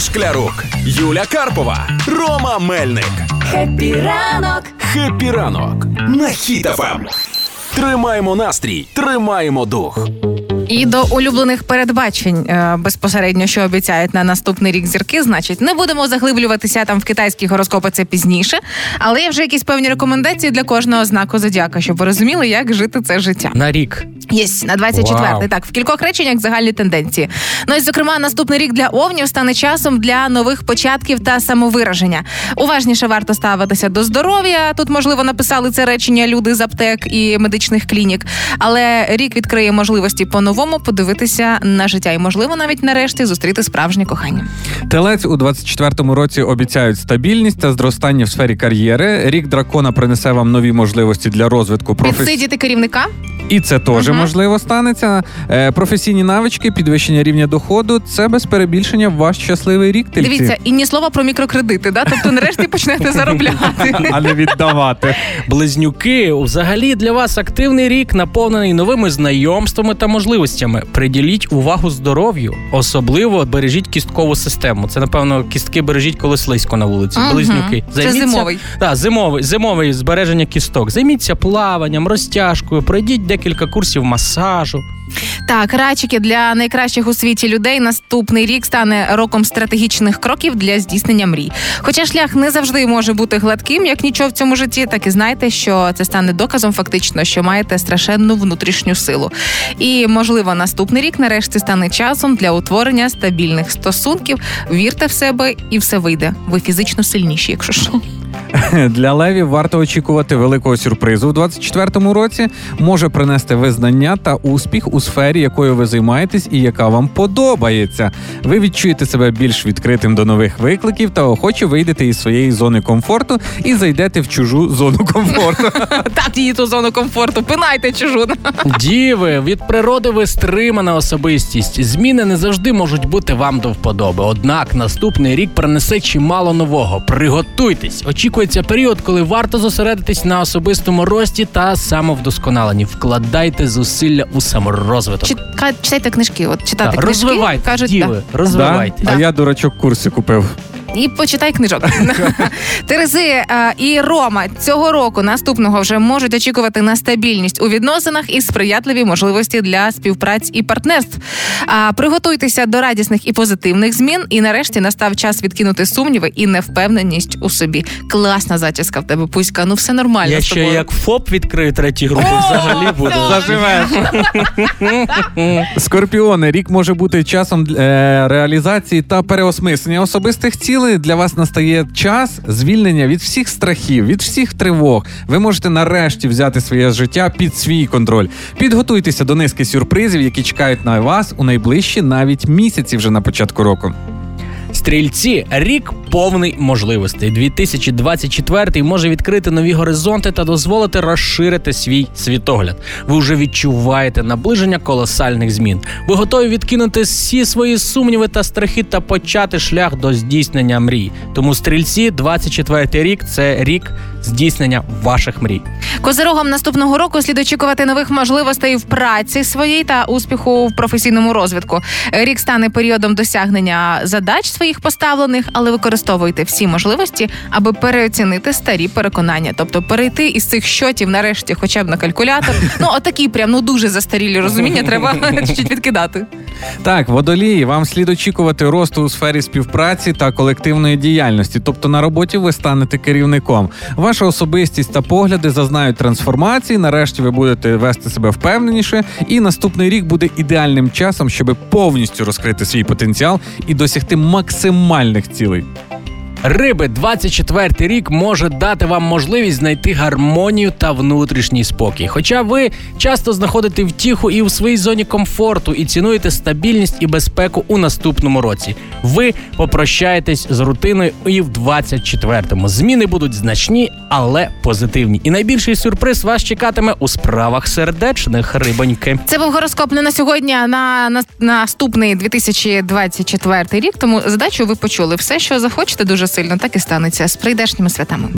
Шклярук, Юля Карпова, Рома Мельник. Happy ранок! Happy ранок на Хіт FM. Тримаємо настрій, тримаємо дух. І до улюблених передбачень е, безпосередньо, що обіцяють на наступний рік зірки, значить, не будемо заглиблюватися там в китайські гороскопи це пізніше, але є вже якісь певні рекомендації для кожного знаку зодіака, щоб ви розуміли, як жити це життя. На рік. Єсть на 24-й, Вау. так в кількох реченнях загальні тенденції. Ну і зокрема, наступний рік для овнів стане часом для нових початків та самовираження. Уважніше варто ставитися до здоров'я. Тут можливо написали це речення люди з аптек і медичних клінік. Але рік відкриє можливості по-новому подивитися на життя і, можливо, навіть нарешті зустріти справжнє кохання. Телець у 24-му році обіцяють стабільність та зростання в сфері кар'єри. Рік дракона принесе вам нові можливості для розвитку професії. Підсидіти керівника. І це теж. Можливо станеться. Е, професійні навички, підвищення рівня доходу це без перебільшення ваш щасливий рік. Тельці. Дивіться, і ні слова про мікрокредити. Да? Тобто, нарешті почнете заробляти. а не віддавати. Близнюки, взагалі для вас активний рік наповнений новими знайомствами та можливостями. Приділіть увагу здоров'ю, особливо бережіть кісткову систему. Це напевно кістки бережіть, коли слизько на вулиці. Мгм. Близнюки. Це зимовий. Так, зимовий, зимовий збереження кісток. Займіться плаванням, розтяжкою, пройдіть декілька курсів масажу. Так, рачики для найкращих у світі людей наступний рік стане роком стратегічних кроків для здійснення мрій. Хоча шлях не завжди може бути гладким, як нічого в цьому житті, так і знайте, що це стане доказом фактично, що маєте страшенну внутрішню силу. І можливо, наступний рік нарешті стане часом для утворення стабільних стосунків. Вірте в себе і все вийде. Ви фізично сильніші, якщо що. Для левів варто очікувати великого сюрпризу у 24-му році. Може принести визнання та успіх у сфері, якою ви займаєтесь і яка вам подобається. Ви відчуєте себе більш відкритим до нових викликів та охоче вийдете із своєї зони комфорту і зайдете в чужу зону комфорту. Так, її ту зону комфорту, пинайте чужу. Діви, від природи ви стримана особистість. Зміни не завжди можуть бути вам до вподоби. Однак наступний рік принесе чимало нового. Приготуйтесь. Очікується період, коли варто зосередитись на особистому рості та самовдосконаленні. Вкладайте зусилля у саморозвиток. Читайте книжки, от читати Так, книжки. розвивайте, кажуть, діви, да. розвивайтесь. А я дурачок курси купив. І почитай книжок. Терези е, і Рома цього року наступного вже можуть очікувати на стабільність у відносинах і сприятливі можливості для співпраць і партнерств. А приготуйтеся до радісних і позитивних змін. І нарешті настав час відкинути сумніви і невпевненість у собі. Класна зачіска в тебе, Пуська. Ну все нормально. Я з ще як ФОП відкрию третій групи, взагалі буду. Заживеш. Скорпіони, рік може бути часом е, реалізації та переосмислення особистих цілей. Для вас настає час звільнення від всіх страхів, від всіх тривог. Ви можете нарешті взяти своє життя під свій контроль. Підготуйтеся до низки сюрпризів, які чекають на вас у найближчі навіть місяці вже на початку року. Стрільці, рік повний можливостей. 2024 може відкрити нові горизонти та дозволити розширити свій світогляд. Ви вже відчуваєте наближення колосальних змін. Ви готові відкинути всі свої сумніви та страхи та почати шлях до здійснення мрій. Тому стрільці, 24 рік це рік здійснення ваших мрій. Козирогам наступного року слід очікувати нових можливостей в праці своїй та успіху в професійному розвитку. Рік стане періодом досягнення задач своїх поставлених, але використовуйте всі можливості, аби переоцінити старі переконання, тобто перейти із цих щотів нарешті, хоча б на калькулятор. Ну отакі прям ну дуже застарілі розуміння. Треба чуть відкидати. Так, водолії, вам слід очікувати росту у сфері співпраці та колективної діяльності. Тобто на роботі ви станете керівником. Ваша особистість та погляди зазнають трансформації. Нарешті ви будете вести себе впевненіше, і наступний рік буде ідеальним часом, щоб повністю розкрити свій потенціал і досягти максимальних цілей. Риби, 24 рік може дати вам можливість знайти гармонію та внутрішній спокій. Хоча ви часто знаходите втіху і у своїй зоні комфорту, і цінуєте стабільність і безпеку у наступному році. Ви попрощаєтесь з рутиною і в 24-му. Зміни будуть значні, але позитивні. І найбільший сюрприз вас чекатиме у справах сердечних рибоньки. Це був гороскоп не на сьогодні, а на, на наступний 2024 рік. Тому задачу ви почули все, що захочете дуже сильно, так і станеться з прийдешніми святами.